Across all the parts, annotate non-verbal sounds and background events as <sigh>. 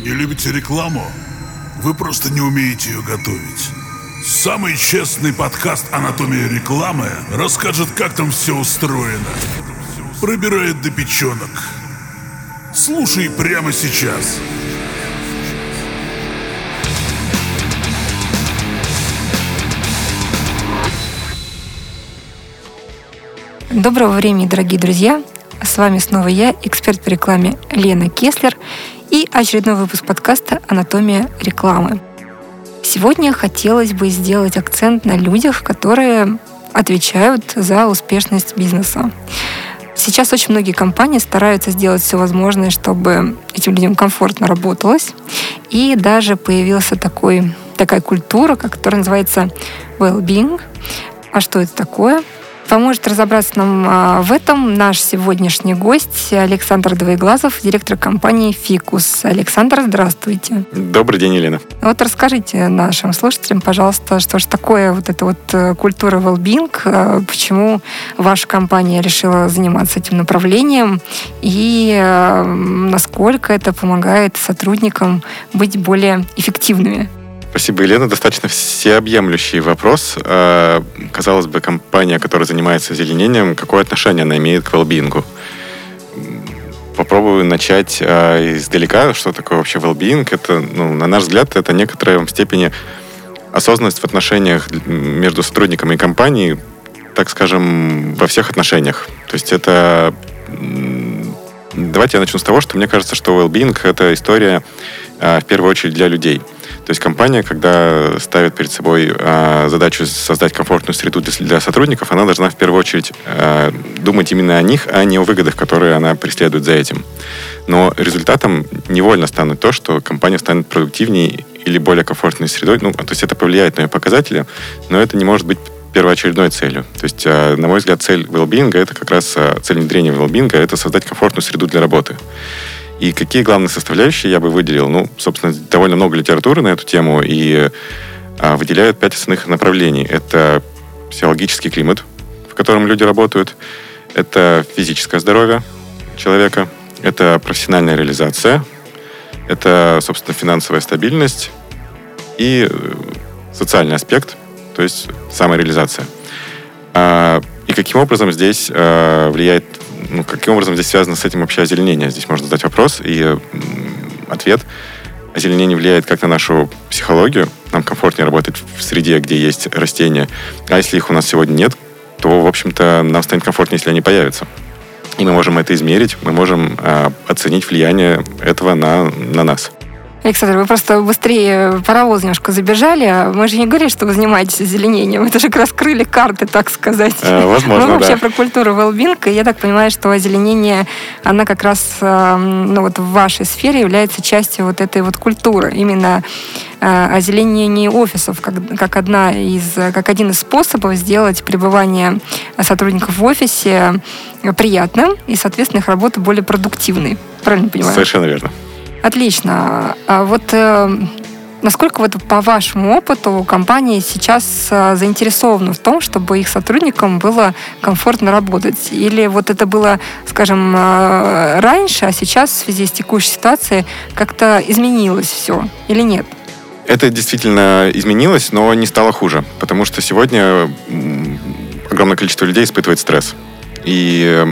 Не любите рекламу? Вы просто не умеете ее готовить. Самый честный подкаст «Анатомия рекламы» расскажет, как там все устроено. Пробирает до печенок. Слушай прямо сейчас. Доброго времени, дорогие друзья! С вами снова я, эксперт по рекламе Лена Кеслер и очередной выпуск подкаста «Анатомия рекламы». Сегодня хотелось бы сделать акцент на людях, которые отвечают за успешность бизнеса. Сейчас очень многие компании стараются сделать все возможное, чтобы этим людям комфортно работалось. И даже появился такой, такая культура, которая называется well-being. А что это такое? Поможет разобраться нам а, в этом наш сегодняшний гость Александр Двоеглазов, директор компании «Фикус». Александр, здравствуйте. Добрый день, Елена. Вот расскажите нашим слушателям, пожалуйста, что же такое вот эта вот э, культура well-being, э, почему ваша компания решила заниматься этим направлением и э, насколько это помогает сотрудникам быть более эффективными? Спасибо, Елена. Достаточно всеобъемлющий вопрос. А, казалось бы, компания, которая занимается озеленением, какое отношение она имеет к велбингу? Попробую начать э, издалека. Что такое вообще well Это, ну, на наш взгляд, это некоторая степени осознанность в отношениях между сотрудником и компанией, так скажем, во всех отношениях. То есть это... Давайте я начну с того, что мне кажется, что well это история э, в первую очередь для людей. То есть компания, когда ставит перед собой э, задачу создать комфортную среду для, для сотрудников, она должна в первую очередь э, думать именно о них, а не о выгодах, которые она преследует за этим. Но результатом невольно станет то, что компания станет продуктивнее или более комфортной средой. Ну, то есть это повлияет на ее показатели, но это не может быть первоочередной целью. То есть, э, на мой взгляд, цель well это как раз цель внедрения well это создать комфортную среду для работы. И какие главные составляющие я бы выделил? Ну, собственно, довольно много литературы на эту тему, и а, выделяют пять основных направлений. Это психологический климат, в котором люди работают, это физическое здоровье человека, это профессиональная реализация, это, собственно, финансовая стабильность и э, социальный аспект, то есть самореализация. А, и каким образом здесь а, влияет ну, каким образом здесь связано с этим вообще озеленение? Здесь можно задать вопрос, и ответ. Озеленение влияет как на нашу психологию, нам комфортнее работать в среде, где есть растения, а если их у нас сегодня нет, то, в общем-то, нам станет комфортнее, если они появятся. И мы можем это измерить, мы можем э, оценить влияние этого на, на нас. Александр, вы просто быстрее паровоз немножко забежали. Мы же не говорили, что вы занимаетесь озеленением. <laughs> Это же раскрыли карты, так сказать. Э, возможно, Мы вообще да. про культуру well и я так понимаю, что озеленение, она как раз э, ну, вот в вашей сфере является частью вот этой вот культуры. Именно э, озеленение офисов как, как, одна из, как один из способов сделать пребывание сотрудников в офисе приятным и, соответственно, их работа более продуктивной. Правильно понимаю? Совершенно верно. Отлично. А вот э, насколько вот по вашему опыту компания сейчас э, заинтересована в том, чтобы их сотрудникам было комфортно работать? Или вот это было, скажем, э, раньше, а сейчас в связи с текущей ситуацией как-то изменилось все или нет? Это действительно изменилось, но не стало хуже, потому что сегодня огромное количество людей испытывает стресс. И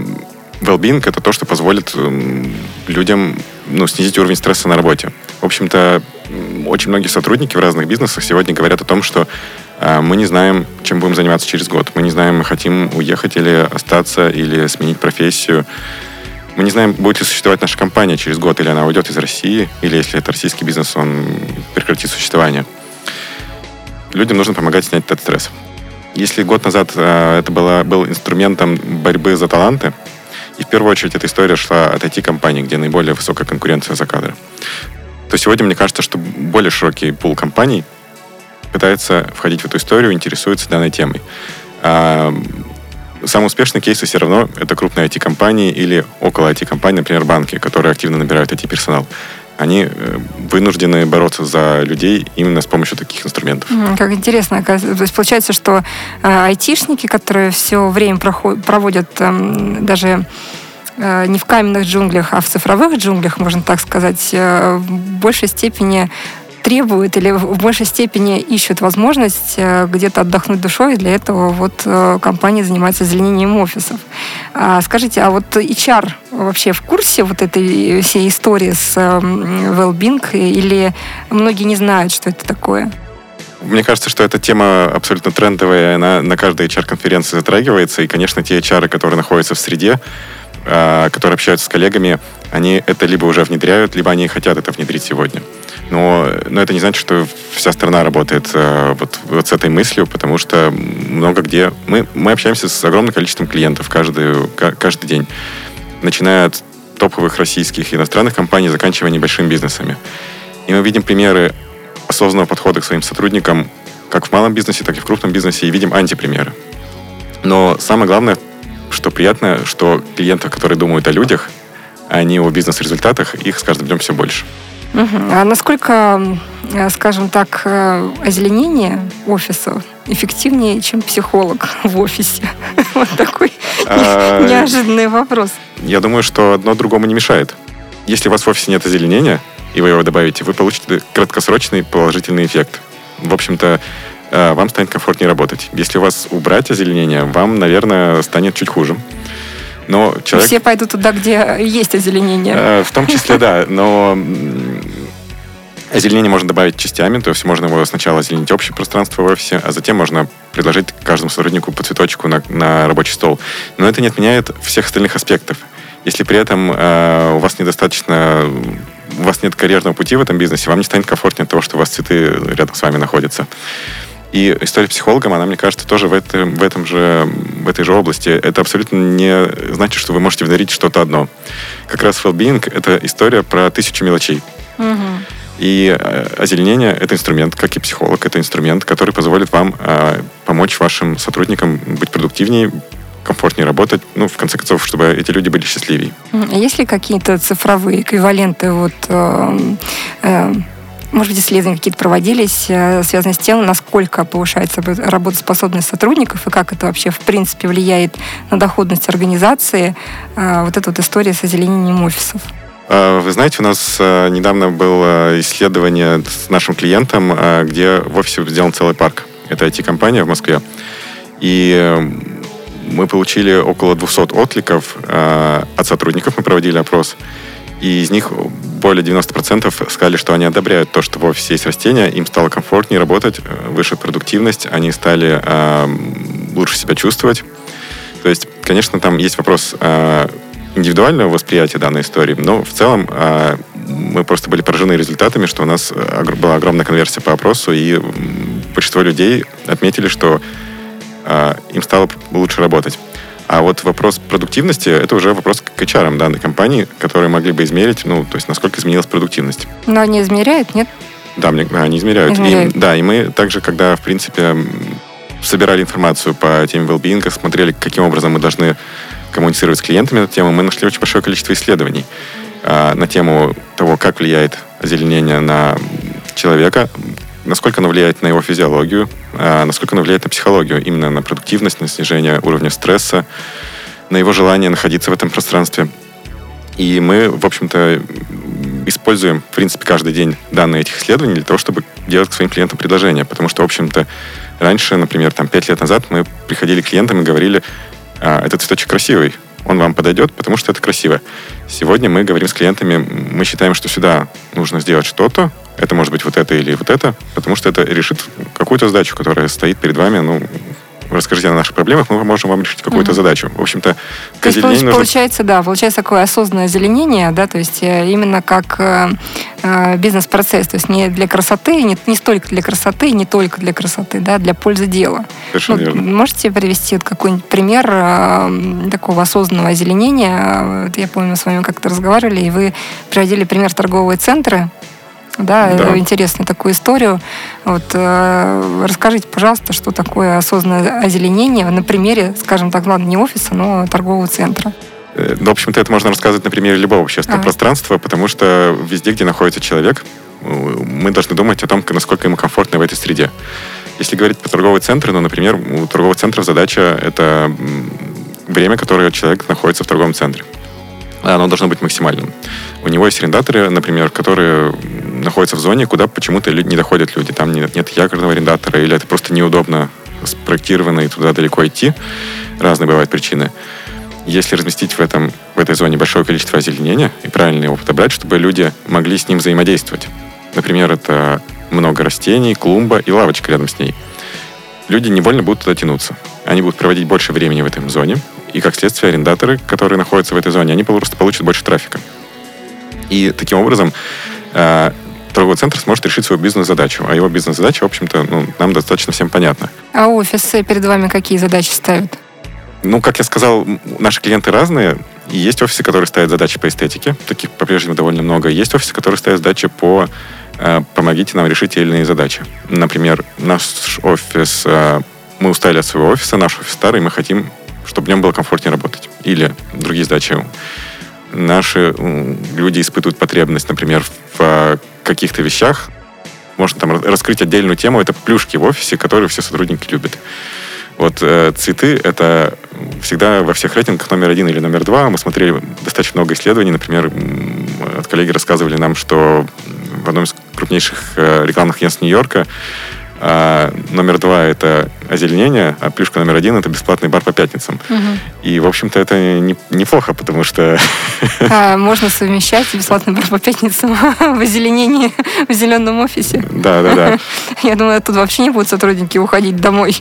well-being — это то, что позволит людям ну, снизить уровень стресса на работе. В общем-то, очень многие сотрудники в разных бизнесах сегодня говорят о том, что э, мы не знаем, чем будем заниматься через год. Мы не знаем, мы хотим уехать или остаться, или сменить профессию. Мы не знаем, будет ли существовать наша компания через год, или она уйдет из России, или если это российский бизнес, он прекратит существование. Людям нужно помогать снять этот стресс. Если год назад э, это было, был инструментом борьбы за таланты, и в первую очередь эта история шла от IT-компаний, где наиболее высокая конкуренция за кадры. То сегодня мне кажется, что более широкий пул компаний пытается входить в эту историю, интересуется данной темой. А, самые успешные кейсы все равно это крупные IT-компании или около IT-компаний, например, банки, которые активно набирают IT-персонал они э, вынуждены бороться за людей именно с помощью таких инструментов. Как интересно. То есть получается, что э, айтишники, которые все время проводят эм, даже э, не в каменных джунглях, а в цифровых джунглях, можно так сказать, в большей степени требуют или в большей степени ищут возможность э, где-то отдохнуть душой, и для этого вот э, компания занимается озеленением офисов. А, скажите, а вот HR вообще в курсе вот этой всей истории с well-being или многие не знают, что это такое? Мне кажется, что эта тема абсолютно трендовая, она на каждой HR-конференции затрагивается, и, конечно, те HR, которые находятся в среде, а, которые общаются с коллегами, они это либо уже внедряют, либо они хотят это внедрить сегодня. Но, но это не значит, что вся страна работает э, вот, вот с этой мыслью, потому что много где... Мы, мы общаемся с огромным количеством клиентов каждый, каждый день, начиная от топовых российских и иностранных компаний, заканчивая небольшими бизнесами. И мы видим примеры осознанного подхода к своим сотрудникам как в малом бизнесе, так и в крупном бизнесе, и видим антипримеры. Но самое главное, что приятно, что клиентов, которые думают о людях, а не о бизнес-результатах, их с каждым днем все больше. Угу. А насколько, э, скажем так, э, озеленение офиса эффективнее, чем психолог <laughs> в офисе? <laughs> Вот такой а, <laughs> неожиданный вопрос. Я думаю, что одно другому не мешает. Если у вас в офисе нет озеленения, и вы его добавите, вы получите краткосрочный положительный эффект. В общем-то, э, вам станет комфортнее работать. Если у вас убрать озеленение, вам, наверное, станет чуть хуже. Но человек... Все пойдут туда, где есть озеленение. В том числе, да. Но озеленение можно добавить частями, то есть можно его сначала озеленить общее пространство в офисе, а затем можно предложить каждому сотруднику по цветочку на, на рабочий стол. Но это не отменяет всех остальных аспектов. Если при этом э, у вас недостаточно у вас нет карьерного пути в этом бизнесе, вам не станет комфортнее от того, что у вас цветы рядом с вами находятся. И история психологом, она, мне кажется, тоже в, этом, в, этом же, в этой же области. Это абсолютно не значит, что вы можете внедрить что-то одно. Как раз well-being — это история про тысячу мелочей. Угу. И э, озеленение — это инструмент, как и психолог, это инструмент, который позволит вам э, помочь вашим сотрудникам быть продуктивнее, комфортнее работать, ну, в конце концов, чтобы эти люди были счастливее. А есть ли какие-то цифровые эквиваленты вот э, э, может быть, исследования какие-то проводились, э, связанные с тем, насколько повышается работоспособность сотрудников и как это вообще, в принципе, влияет на доходность организации, вот эта вот история с озеленением офисов. А, вы знаете, у нас э, недавно было исследование с нашим клиентом, где в офисе сделан целый парк. Это IT-компания в Москве. И мы получили около 200 откликов от сотрудников. Мы проводили опрос. И из них более 90% сказали, что они одобряют то, что в офисе есть растения, им стало комфортнее работать, э, выше продуктивность, они стали э, лучше себя чувствовать. То есть, конечно, там есть вопрос э, индивидуального восприятия данной истории, но в целом э, мы просто были поражены результатами, что у нас была огромная конверсия по опросу, и большинство людей отметили, что э, им стало лучше работать. А вот вопрос продуктивности, это уже вопрос к HR данной компании, которые могли бы измерить, ну, то есть насколько изменилась продуктивность. Но они измеряют, нет? Да, мне, они измеряют. измеряют. И, да, и мы также, когда, в принципе, собирали информацию по теме well смотрели, каким образом мы должны коммуницировать с клиентами на эту тему, мы нашли очень большое количество исследований э, на тему того, как влияет озеленение на человека, насколько оно влияет на его физиологию, а насколько оно влияет на психологию, именно на продуктивность, на снижение уровня стресса, на его желание находиться в этом пространстве. И мы, в общем-то, используем, в принципе, каждый день данные этих исследований для того, чтобы делать к своим клиентам предложения. Потому что, в общем-то, раньше, например, там, пять лет назад мы приходили к клиентам и говорили, а, этот цветочек красивый, он вам подойдет, потому что это красиво. Сегодня мы говорим с клиентами, мы считаем, что сюда нужно сделать что-то, это может быть вот это или вот это, потому что это решит какую-то задачу, которая стоит перед вами, ну, расскажите о наших проблемах, мы поможем вам решить какую-то mm-hmm. задачу. В общем-то, то есть, нужно... получается, да, получается такое осознанное озеленение, да, то есть э, именно как э, э, бизнес-процесс, то есть не для красоты, не, не столько для красоты, не только для красоты, да, для пользы дела. Совершенно ну, верно. Можете привести вот какой-нибудь пример э, такого осознанного озеленения? Вот я помню, мы с вами как-то разговаривали, и вы приводили пример торговые центры, да, да. интересную такую историю. Вот, э, расскажите, пожалуйста, что такое осознанное озеленение на примере, скажем так, ладно, не офиса, но торгового центра. Э, ну, в общем-то, это можно рассказывать на примере любого общественного а. пространства, потому что везде, где находится человек, мы должны думать о том, насколько ему комфортно в этой среде. Если говорить про торговые центры, ну, например, у торговых центров задача — это время, которое человек находится в торговом центре. оно должно быть максимальным. У него есть арендаторы, например, которые находятся в зоне, куда почему-то не доходят люди. Там нет, нет якорного арендатора, или это просто неудобно спроектировано, и туда далеко идти. Разные бывают причины. Если разместить в, этом, в этой зоне большое количество озеленения и правильно его подобрать, чтобы люди могли с ним взаимодействовать. Например, это много растений, клумба и лавочка рядом с ней. Люди невольно будут туда тянуться. Они будут проводить больше времени в этой зоне, и, как следствие, арендаторы, которые находятся в этой зоне, они просто получат больше трафика. И таким образом э, торговый центр сможет решить свою бизнес-задачу. А его бизнес-задача, в общем-то, ну, нам достаточно всем понятна. А офисы перед вами какие задачи ставят? Ну, как я сказал, наши клиенты разные. И есть офисы, которые ставят задачи по эстетике. Таких по-прежнему довольно много. Есть офисы, которые ставят задачи по э, помогите нам решить те или иные задачи. Например, наш офис, э, мы устали от своего офиса, наш офис старый, мы хотим чтобы в нем было комфортнее работать. Или другие задачи. Наши люди испытывают потребность, например, в а, каких-то вещах. Можно там раскрыть отдельную тему. Это плюшки в офисе, которые все сотрудники любят. Вот э, цветы — это всегда во всех рейтингах номер один или номер два. Мы смотрели достаточно много исследований. Например, от коллеги рассказывали нам, что в одном из крупнейших э, рекламных агентств Нью-Йорка а номер два — это озеленение, а плюшка номер один — это бесплатный бар по пятницам. Угу. И, в общем-то, это не, неплохо, потому что... А, <laughs> можно совмещать бесплатный бар по пятницам <laughs> в озеленении в зеленом офисе. Да, да, да. <laughs> Я думаю, тут вообще не будут сотрудники уходить домой.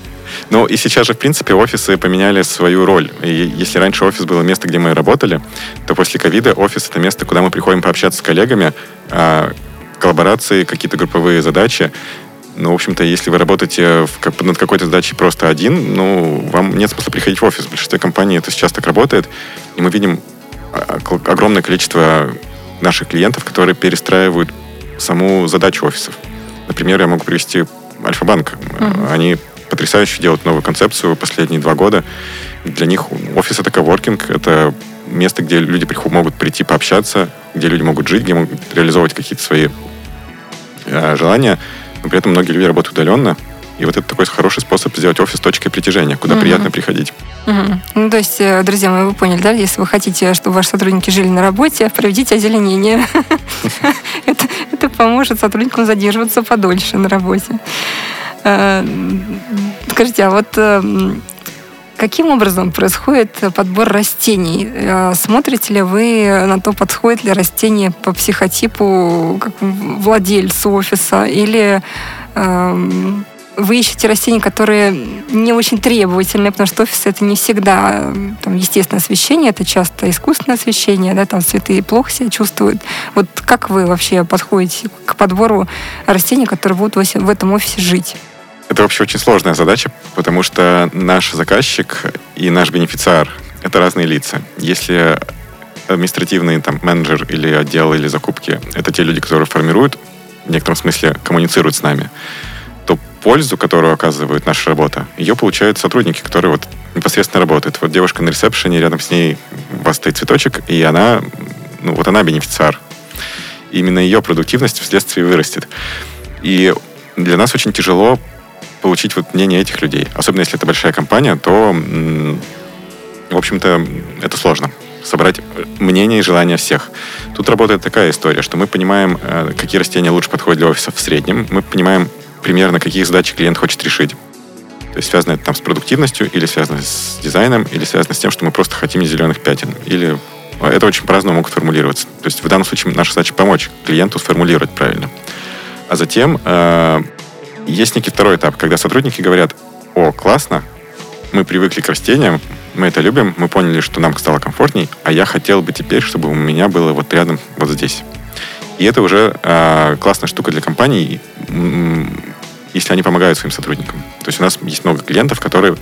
Ну, и сейчас же, в принципе, офисы поменяли свою роль. И если раньше офис было место, где мы работали, то после ковида офис — это место, куда мы приходим пообщаться с коллегами, а, коллаборации, какие-то групповые задачи. Ну, в общем-то, если вы работаете в, над какой-то задачей просто один, ну, вам нет смысла приходить в офис. В большинстве компаний это сейчас так работает. И мы видим огромное количество наших клиентов, которые перестраивают саму задачу офисов. Например, я могу привести Альфа-банк. Uh-huh. Они потрясающе делают новую концепцию последние два года. Для них офис — это коворкинг, это место, где люди могут прийти пообщаться, где люди могут жить, где могут реализовывать какие-то свои э, желания но при этом многие люди работают удаленно, и вот это такой хороший способ сделать офис точкой притяжения, куда угу. приятно приходить. Угу. Ну, то есть, э, друзья мои, вы поняли, да? Если вы хотите, чтобы ваши сотрудники жили на работе, проведите озеленение. <laughs> Это поможет сотрудникам задерживаться подольше на работе. Э, скажите, а вот э, Каким образом происходит подбор растений? Смотрите ли вы на то, подходит ли растение по психотипу как владельцу офиса или эм, вы ищете растения, которые не очень требовательные, потому что офис это не всегда там, естественное освещение, это часто искусственное освещение, да, там цветы плохо себя чувствуют. Вот как вы вообще подходите к подбору растений, которые будут в этом офисе жить? Это вообще очень сложная задача, потому что наш заказчик и наш бенефициар — это разные лица. Если административный там, менеджер или отдел или закупки — это те люди, которые формируют, в некотором смысле коммуницируют с нами, то пользу, которую оказывает наша работа, ее получают сотрудники, которые вот непосредственно работают. Вот девушка на ресепшене, рядом с ней у вас стоит цветочек, и она, ну вот она бенефициар. Именно ее продуктивность вследствие вырастет. И для нас очень тяжело получить вот мнение этих людей. Особенно если это большая компания, то, в общем-то, это сложно собрать мнение и желания всех. Тут работает такая история, что мы понимаем, э, какие растения лучше подходят для офиса в среднем, мы понимаем примерно, какие задачи клиент хочет решить. То есть связано это там с продуктивностью, или связано с дизайном, или связано с тем, что мы просто хотим зеленых пятен. Или это очень по-разному могут формулироваться. То есть в данном случае наша задача помочь клиенту сформулировать правильно. А затем э, есть некий второй этап, когда сотрудники говорят, о, классно, мы привыкли к растениям, мы это любим, мы поняли, что нам стало комфортней, а я хотел бы теперь, чтобы у меня было вот рядом, вот здесь. И это уже э, классная штука для компаний, если они помогают своим сотрудникам. То есть у нас есть много клиентов, которые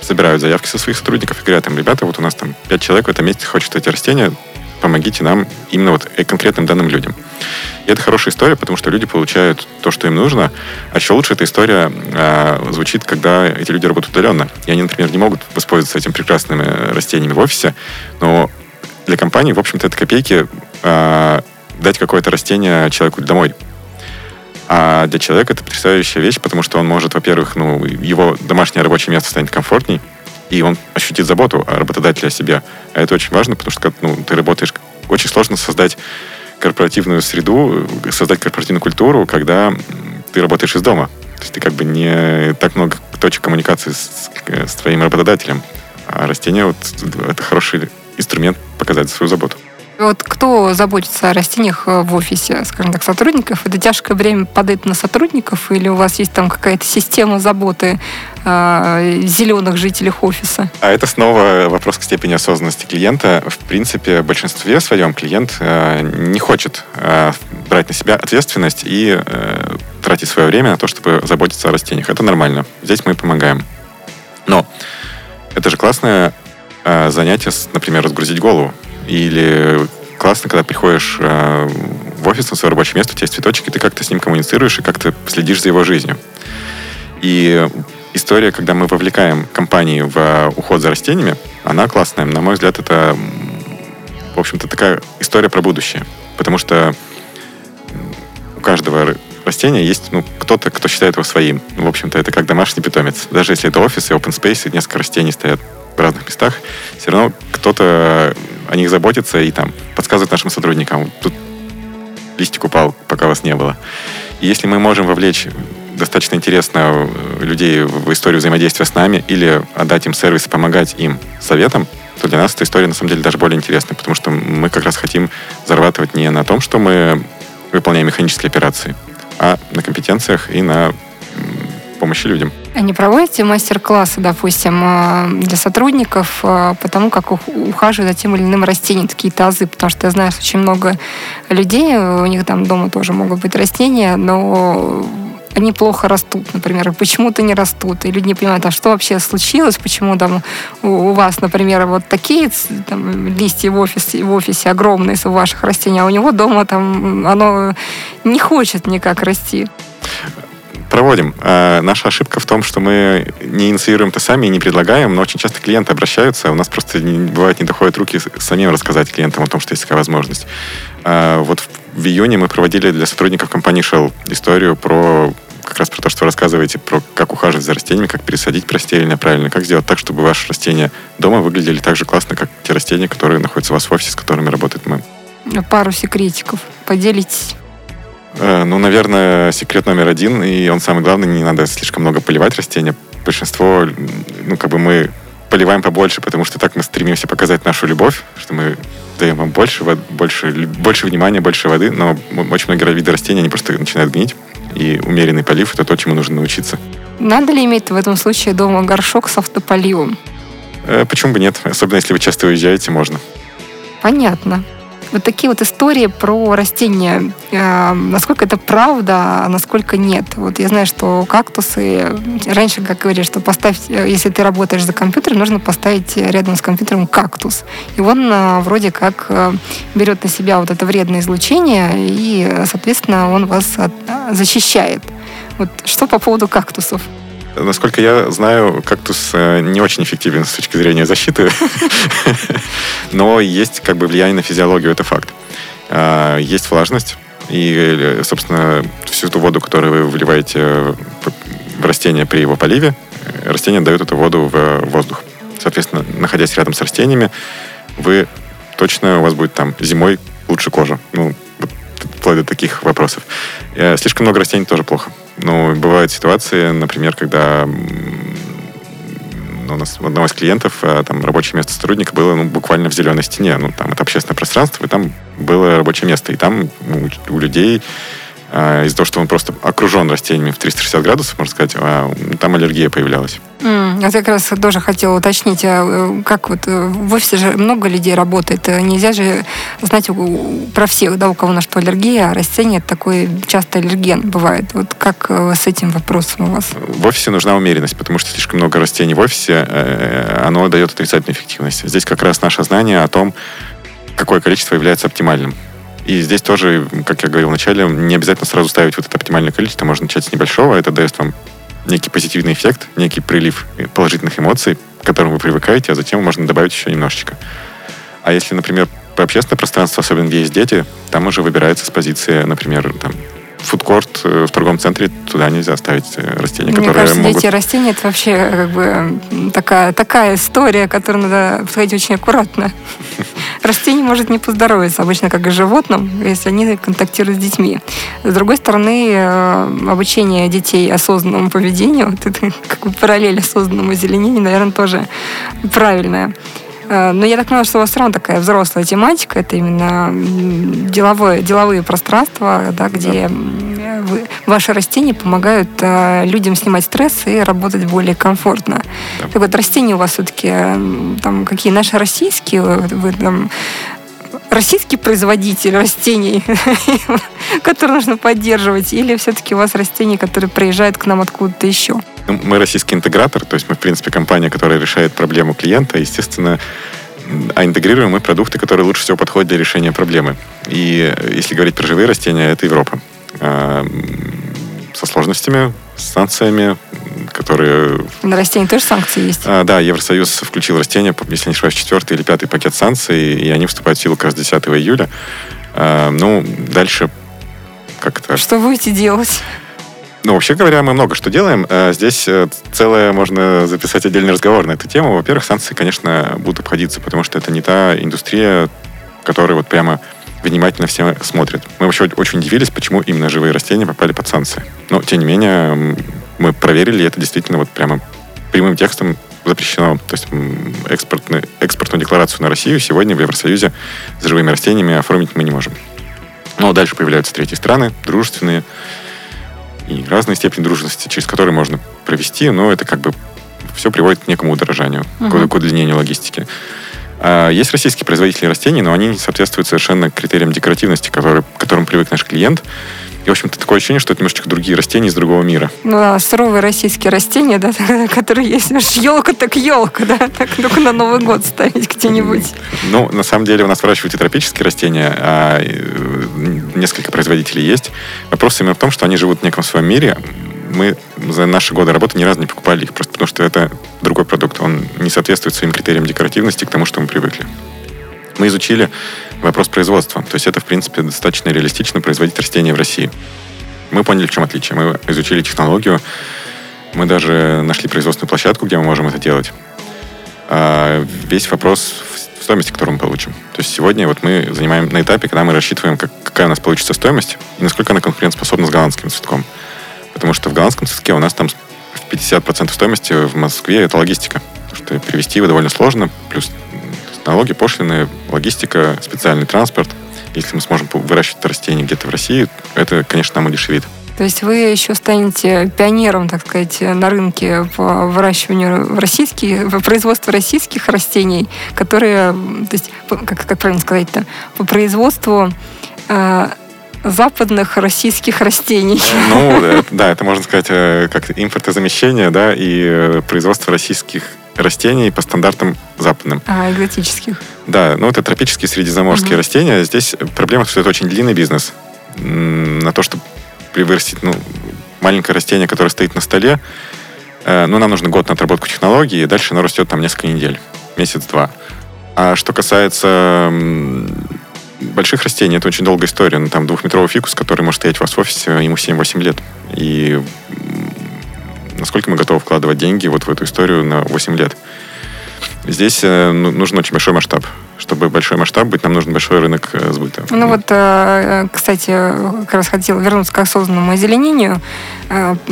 собирают заявки со своих сотрудников и говорят им, ребята, вот у нас там пять человек в этом месте хочет эти растения, помогите нам именно вот конкретным данным людям. И это хорошая история, потому что люди получают то, что им нужно. А еще лучше эта история э, звучит, когда эти люди работают удаленно. И они, например, не могут воспользоваться этими прекрасными растениями в офисе, но для компании, в общем-то, это копейки э, дать какое-то растение человеку домой. А для человека это потрясающая вещь, потому что он может, во-первых, ну, его домашнее рабочее место станет комфортней, и он ощутит заботу работодателя о себе. А это очень важно, потому что ну, ты работаешь... Очень сложно создать корпоративную среду, создать корпоративную культуру, когда ты работаешь из дома. То есть ты как бы не так много точек коммуникации с, с твоим работодателем. А растение вот это хороший инструмент показать свою заботу. Вот кто заботится о растениях э, в офисе, скажем так, сотрудников? Это тяжкое время падает на сотрудников или у вас есть там какая-то система заботы э, зеленых жителей офиса? А это снова вопрос к степени осознанности клиента. В принципе, в большинстве своем клиент э, не хочет брать на себя ответственность и тратить свое время на то, чтобы заботиться о растениях. Это нормально. Здесь мы помогаем. Но это же классное занятие, например, разгрузить голову. Или классно, когда приходишь э, в офис на свое рабочее место, у тебя есть цветочек, и ты как-то с ним коммуницируешь и как-то следишь за его жизнью. И история, когда мы вовлекаем компании в э, уход за растениями, она классная. На мой взгляд, это, в общем-то, такая история про будущее. Потому что у каждого растения есть ну, кто-то, кто считает его своим. В общем-то, это как домашний питомец. Даже если это офис и open space, и несколько растений стоят в разных местах, все равно кто-то о них заботится и там подсказывает нашим сотрудникам. Тут листик упал, пока вас не было. И если мы можем вовлечь достаточно интересно э, людей в историю взаимодействия с нами или отдать им сервис и помогать им советом, то для нас эта история на самом деле даже более интересная, потому что мы как раз хотим зарабатывать не на том, что мы выполняем механические операции, а на компетенциях и на помощи людям. Не проводите мастер-классы, допустим, а, для сотрудников а, по тому, как ухаживать за тем или иным растением, такие тазы, потому что я знаю, что очень много людей, у них там дома тоже могут быть растения, но они плохо растут, например, почему-то не растут, и люди не понимают, а что вообще случилось, почему там у, у вас, например, вот такие там, листья в офисе, в офисе огромные у ваших растений, а у него дома там оно не хочет никак расти. Проводим. А, наша ошибка в том, что мы не инициируем это сами и не предлагаем, но очень часто клиенты обращаются, у нас просто не, бывает не доходят руки самим рассказать клиентам о том, что есть такая возможность. А, вот в, в июне мы проводили для сотрудников компании Shell историю про как раз про то, что вы рассказываете, про как ухаживать за растениями, как пересадить растения правильно, как сделать так, чтобы ваши растения дома выглядели так же классно, как те растения, которые находятся у вас в офисе, с которыми работает мы. Пару секретиков поделитесь. Э, ну, наверное, секрет номер один, и он самый главный, не надо слишком много поливать растения. Большинство, ну, как бы мы поливаем побольше, потому что так мы стремимся показать нашу любовь, что мы даем вам больше, больше, больше внимания, больше воды, но очень многие виды растений, они просто начинают гнить, и умеренный полив — это то, чему нужно научиться. Надо ли иметь в этом случае дома горшок с автополивом? Э, почему бы нет? Особенно, если вы часто уезжаете, можно. Понятно вот такие вот истории про растения. Э, насколько это правда, а насколько нет. Вот я знаю, что кактусы... Раньше, как говорили, что поставь, э, если ты работаешь за компьютером, нужно поставить рядом с компьютером кактус. И он э, вроде как берет на себя вот это вредное излучение, и, соответственно, он вас защищает. Вот что по поводу кактусов? Насколько я знаю, кактус э, не очень эффективен с точки зрения защиты, <laughs> но есть как бы влияние на физиологию, это факт. А, есть влажность, и, собственно, всю ту воду, которую вы вливаете в растение при его поливе, растение дает эту воду в воздух. Соответственно, находясь рядом с растениями, вы точно, у вас будет там зимой лучше кожа. Ну, вплоть до таких вопросов. Э, слишком много растений тоже плохо. Ну, бывают ситуации, например, когда у нас у одного из клиентов э, там рабочее место сотрудника было ну, буквально в зеленой стене. Ну, там это общественное пространство, и там было рабочее место. И там ну, у людей а, из-за того, что он просто окружен растениями в 360 градусов, можно сказать, а, там аллергия появлялась. Mm, я как раз тоже хотела уточнить, а, э, как вот э, в офисе же много людей работает, э, нельзя же знать про всех, да, у кого на что аллергия, а растение такой часто аллерген бывает. Вот как с этим вопросом у вас? В офисе нужна умеренность, потому что слишком много растений в офисе, оно дает отрицательную эффективность. Здесь как раз наше знание о том, какое количество является оптимальным. И здесь тоже, как я говорил вначале, не обязательно сразу ставить вот это оптимальное количество, можно начать с небольшого, это дает вам некий позитивный эффект, некий прилив положительных эмоций, к которым вы привыкаете, а затем можно добавить еще немножечко. А если, например, по общественное пространство, особенно где есть дети, там уже выбирается с позиции, например, там, фудкорт в торговом центре, туда нельзя ставить растения, Мне которые кажется, могут... дети растения это вообще как бы такая, такая история, которую надо подходить очень аккуратно. <laughs> Растение может не поздоровиться, обычно как и животным, если они контактируют с детьми. С другой стороны, э, обучение детей осознанному поведению, <laughs> вот это как бы параллель осознанному озеленению, наверное, тоже правильная. Э, но я так понимаю, что у вас все равно такая взрослая тематика, это именно деловое, деловые пространства, да, где вы, ваши растения помогают э, людям снимать стресс и работать более комфортно. Да. Так вот, растения у вас все-таки там какие наши российские, вы там российский производитель растений, <laughs> который нужно поддерживать, или все-таки у вас растения, которые приезжают к нам откуда-то еще? Ну, мы российский интегратор, то есть мы, в принципе, компания, которая решает проблему клиента. Естественно, а интегрируем мы продукты, которые лучше всего подходят для решения проблемы. И если говорить про живые растения, это Европа. А, со сложностями, санкциями, которые... На растения тоже санкции есть? А, да, Евросоюз включил растения, если не ошибаюсь, четвертый или пятый пакет санкций, и они вступают в силу как раз 10 июля. А, ну, дальше как-то... Что будете делать? Ну, вообще говоря, мы много что делаем. А, здесь э, целое можно записать отдельный разговор на эту тему. Во-первых, санкции, конечно, будут обходиться, потому что это не та индустрия, которая вот прямо внимательно все смотрят. Мы вообще очень удивились, почему именно живые растения попали под санкции. Но, тем не менее, мы проверили, и это действительно вот прямо прямым текстом запрещено. То есть экспортную, экспортную декларацию на Россию сегодня в Евросоюзе с живыми растениями оформить мы не можем. Но дальше появляются третьи страны, дружественные, и разные степени дружности, через которые можно провести, но это как бы все приводит к некому удорожанию, uh-huh. к удлинению логистики. А есть российские производители растений, но они не соответствуют совершенно критериям декоративности, который, к которым привык наш клиент. И, в общем-то, такое ощущение, что это немножечко другие растения из другого мира. Ну, а суровые российские растения, да, <laughs> которые есть, елка так елка, да, так только на Новый год ставить где-нибудь. Ну, на самом деле у нас выращивают и тропические растения, а э, несколько производителей есть. Вопрос именно в том, что они живут в неком своем мире, мы за наши годы работы ни разу не покупали их, просто потому что это другой продукт. Он не соответствует своим критериям декоративности к тому, что мы привыкли. Мы изучили вопрос производства. То есть это, в принципе, достаточно реалистично производить растения в России. Мы поняли, в чем отличие. Мы изучили технологию, мы даже нашли производственную площадку, где мы можем это делать. А весь вопрос в стоимости, которую мы получим. То есть сегодня вот мы занимаем на этапе, когда мы рассчитываем, как, какая у нас получится стоимость и насколько она конкурентоспособна с голландским цветком. Потому что в голландском цветке у нас там 50% стоимости в Москве это логистика. Потому что перевести его довольно сложно, плюс налоги, пошлины, логистика, специальный транспорт. Если мы сможем выращивать растения где-то в России, это, конечно, нам удешевит. То есть вы еще станете пионером, так сказать, на рынке по выращиванию российских, по производству российских растений, которые, то есть, как, как правильно сказать-то, по производству э, западных российских растений. Ну, да, это можно сказать э, как импортозамещение, да, и э, производство российских растений по стандартам западным. А, экзотических. Да, ну это тропические средиземноморские угу. растения. Здесь проблема, что это очень длинный бизнес. На то, чтобы вырастить ну, маленькое растение, которое стоит на столе, э, ну, нам нужно год на отработку технологии, и дальше оно растет там несколько недель, месяц-два. А что касается больших растений это очень долгая история. Ну, там двухметровый фикус, который может стоять у вас в офисе, ему 7-8 лет. И насколько мы готовы вкладывать деньги вот в эту историю на 8 лет. Здесь э, ну, нужен очень большой масштаб. Чтобы большой масштаб быть, нам нужен большой рынок э, сбыта. Ну вот, э, кстати, как раз хотела вернуться к осознанному озеленению,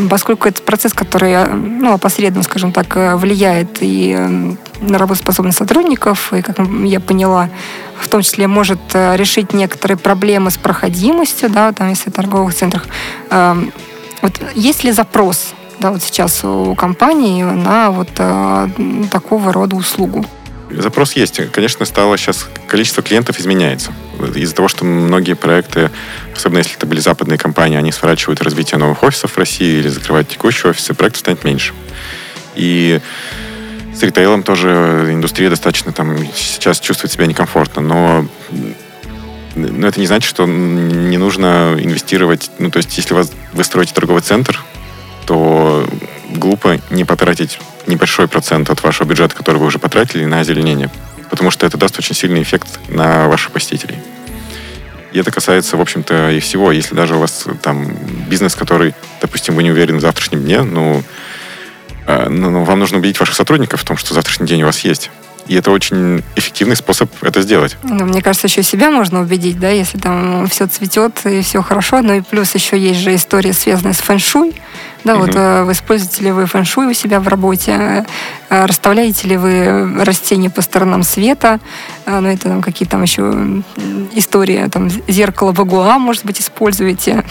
поскольку это процесс, который, ну, опосредованно, скажем так, влияет и на работоспособность сотрудников, и, как я поняла, в том числе может решить некоторые проблемы с проходимостью, да, там, если в торговых центрах. Вот есть ли запрос да, вот сейчас у компании на вот э, такого рода услугу? Запрос есть. Конечно, стало сейчас количество клиентов изменяется. Из-за того, что многие проекты, особенно если это были западные компании, они сворачивают развитие новых офисов в России или закрывают текущие офисы, проектов станет меньше. И с ритейлом тоже индустрия достаточно там сейчас чувствует себя некомфортно, но но это не значит, что не нужно инвестировать. Ну, то есть, если вас, вы строите торговый центр, то глупо не потратить небольшой процент от вашего бюджета, который вы уже потратили, на озеленение. Потому что это даст очень сильный эффект на ваших посетителей. И это касается, в общем-то, и всего. Если даже у вас там бизнес, который, допустим, вы не уверены в завтрашнем дне, ну, э, ну, ну, вам нужно убедить ваших сотрудников в том, что завтрашний день у вас есть. И это очень эффективный способ это сделать. Ну, мне кажется, еще себя можно убедить, да, если там все цветет и все хорошо. Ну и плюс еще есть же история, связанная с фэншуй. Да, угу. вот э, вы используете ли вы фэншуй у себя в работе, э, расставляете ли вы растения по сторонам света, э, ну это там какие там еще истории, там зеркало Багуа, может быть, используете.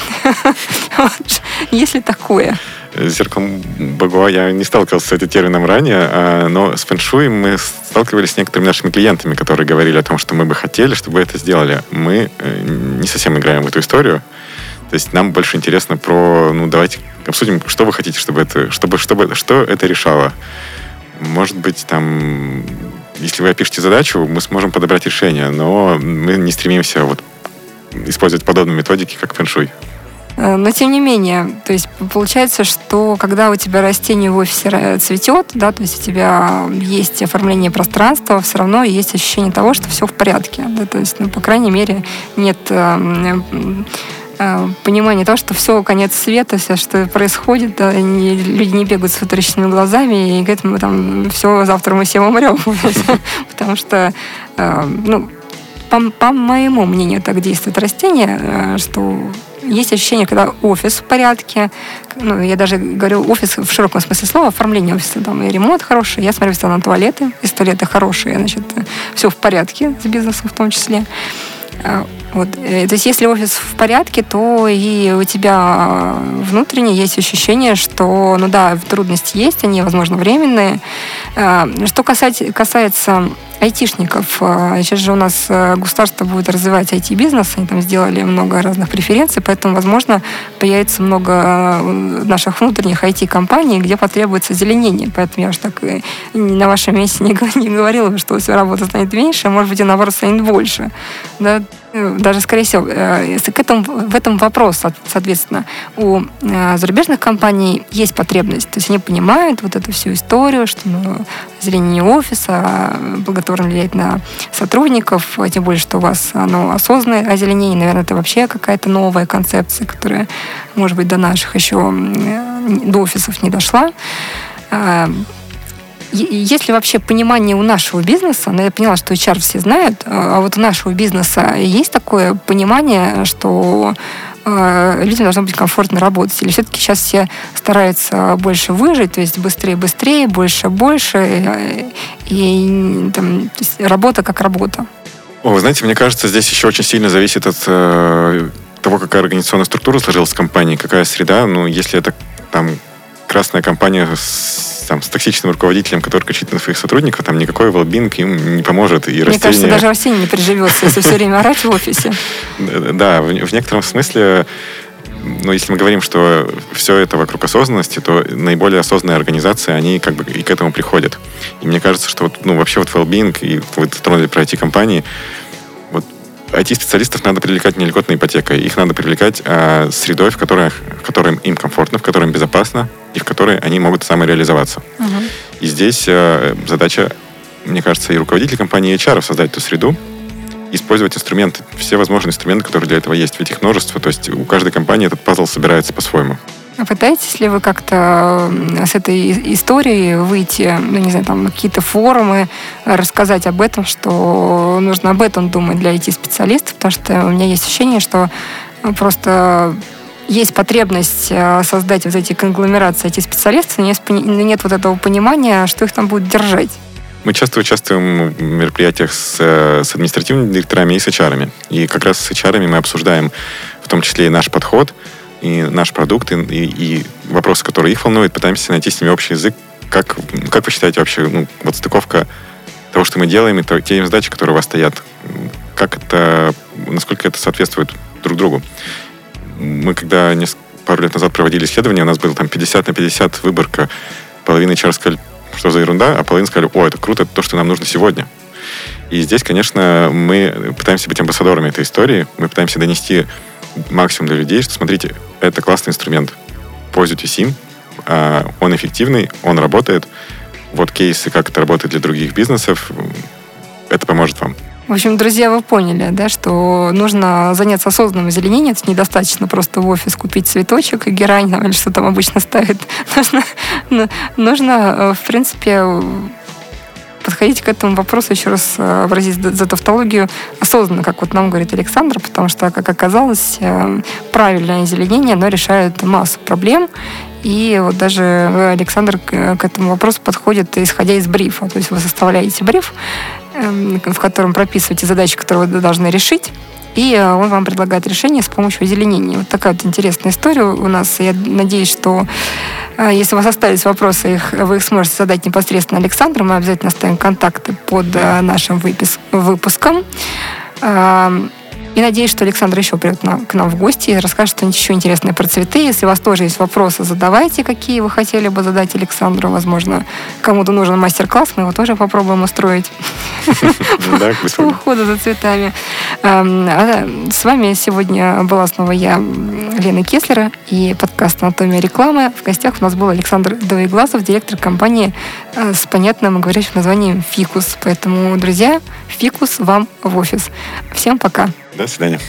<laughs> Есть ли такое? Зеркалом Багуа я не сталкивался с этим термином ранее, а, но с фэншуй мы сталкивались с некоторыми нашими клиентами, которые говорили о том, что мы бы хотели, чтобы это сделали. Мы э, не совсем играем в эту историю. То есть нам больше интересно про, ну, давайте обсудим, что вы хотите, чтобы это, чтобы, чтобы, что это решало. Может быть, там, если вы опишете задачу, мы сможем подобрать решение, но мы не стремимся вот использовать подобные методики, как фэншуй. Э, но тем не менее, то есть получается, что когда у тебя растение в офисе цветет, да, то есть у тебя есть оформление пространства, все равно есть ощущение того, что все в порядке. Да, то есть, ну, по крайней мере, нет э, э, понимания того, что все, конец света, все, что происходит, да, не, люди не бегают с вытаращенными глазами, и говорят, мы там, все, завтра мы все умрем. <laughs> Потому что, ну, по моему мнению, так действует растение, что есть ощущение, когда офис в порядке, ну, я даже говорю офис в широком смысле слова, оформление офиса, там и ремонт хороший, я смотрю на туалеты, и туалеты хорошие, значит, все в порядке с бизнесом в том числе. А, вот. Э, то есть если офис в порядке, то и у тебя внутренне есть ощущение, что, ну да, трудности есть, они, возможно, временные. А, что касается, касается айтишников. А, сейчас же у нас э, государство будет развивать IT-бизнес, они там сделали много разных преференций, поэтому, возможно, появится много э, наших внутренних IT-компаний, где потребуется зеленение. Поэтому я же так на вашем месте не, <laughs> говорила, что все работа станет меньше, а может быть, и наоборот станет больше. Да? даже, скорее всего, э, к этому, в этом вопрос, соответственно, у зарубежных компаний есть потребность. То есть они понимают вот эту всю историю, что ну, зеление офиса благотворно влияет на сотрудников, а тем более, что у вас оно осознанное озеленение, наверное, это вообще какая-то новая концепция, которая, может быть, до наших еще, до офисов не дошла. А, есть ли вообще понимание у нашего бизнеса, ну, я поняла, что HR все знают, а вот у нашего бизнеса есть такое понимание, что э, людям должно быть комфортно работать? Или все-таки сейчас все стараются больше выжить, то есть быстрее, быстрее, больше, больше, э, и, и там, работа как работа? О, вы знаете, мне кажется, здесь еще очень сильно зависит от э, того, какая организационная структура сложилась в компании, какая среда. Ну, если это там красная компания с там, с токсичным руководителем, который кричит на своих сотрудников, там никакой well им не поможет. И Мне растение... кажется, даже растение не приживется, если все время орать в офисе. <laughs> Да, в некотором смысле но если мы говорим, что все это вокруг осознанности, то наиболее осознанные организации, они как бы и к этому приходят. И мне кажется, что вот, ну, вообще вот well-being, и вы затронули про IT-компании, IT-специалистов надо привлекать не льготной ипотекой, их надо привлекать а, средой, в которой, в которой им комфортно, в которой им безопасно, и в которой они могут самореализоваться. Угу. И здесь э, задача, мне кажется, и руководителей компании, HR создать эту среду, использовать инструменты, все возможные инструменты, которые для этого есть, ведь их множество, то есть у каждой компании этот пазл собирается по-своему. Пытаетесь ли вы как-то с этой историей выйти, ну, не знаю, там, какие-то форумы, рассказать об этом, что нужно об этом думать для IT-специалистов, потому что у меня есть ощущение, что просто есть потребность э, создать вот эти конгломерации этих специалистов, но нет, вот этого понимания, что их там будет держать. Мы часто участвуем в мероприятиях с, э, с административными директорами и с HR. И как раз с HR мы обсуждаем в том числе и наш подход, и наш продукт, и, и, и вопросы, которые их волнуют, пытаемся найти с ними общий язык. Как, как вы считаете вообще, ну, вот стыковка того, что мы делаем, и то, те задачи, которые у вас стоят, как это, насколько это соответствует друг другу? мы когда пару лет назад проводили исследование, у нас было там 50 на 50 выборка. Половина HR сказали, что за ерунда, а половина сказали, о, это круто, это то, что нам нужно сегодня. И здесь, конечно, мы пытаемся быть амбассадорами этой истории, мы пытаемся донести максимум для людей, что, смотрите, это классный инструмент. Пользуйтесь им, а, он эффективный, он работает. Вот кейсы, как это работает для других бизнесов, это поможет вам. В общем, друзья, вы поняли, да, что нужно заняться осознанным озеленением. Это недостаточно просто в офис купить цветочек и герань, или что там обычно ставят. <laughs> Нужно, ну, нужно э, в принципе, подходить к этому вопросу, еще раз э, выразить за тавтологию, осознанно, как вот нам говорит Александр, потому что, как оказалось, э, правильное озеленение, оно решает массу проблем, и вот даже Александр к этому вопросу подходит, исходя из брифа. То есть вы составляете бриф, Эм, в котором прописываете задачи, которые вы должны решить, и э, он вам предлагает решение с помощью озеленения. Вот такая вот интересная история у нас. Я надеюсь, что э, если у вас остались вопросы, их, вы их сможете задать непосредственно Александру. Мы обязательно оставим контакты под э, нашим выпис, выпуском. И надеюсь, что Александр еще придет на, к нам в гости и расскажет что-нибудь еще интересное про цветы. Если у вас тоже есть вопросы, задавайте, какие вы хотели бы задать Александру. Возможно, кому-то нужен мастер-класс, мы его тоже попробуем устроить. <laughs> Да, Ухода за цветами. Эм, а с вами сегодня была снова я, Лена Кеслера, и подкаст «Анатомия рекламы». В гостях у нас был Александр Довоеглазов, директор компании э, с понятным говорящим названием «Фикус». Поэтому, друзья, «Фикус» вам в офис. Всем пока. До свидания.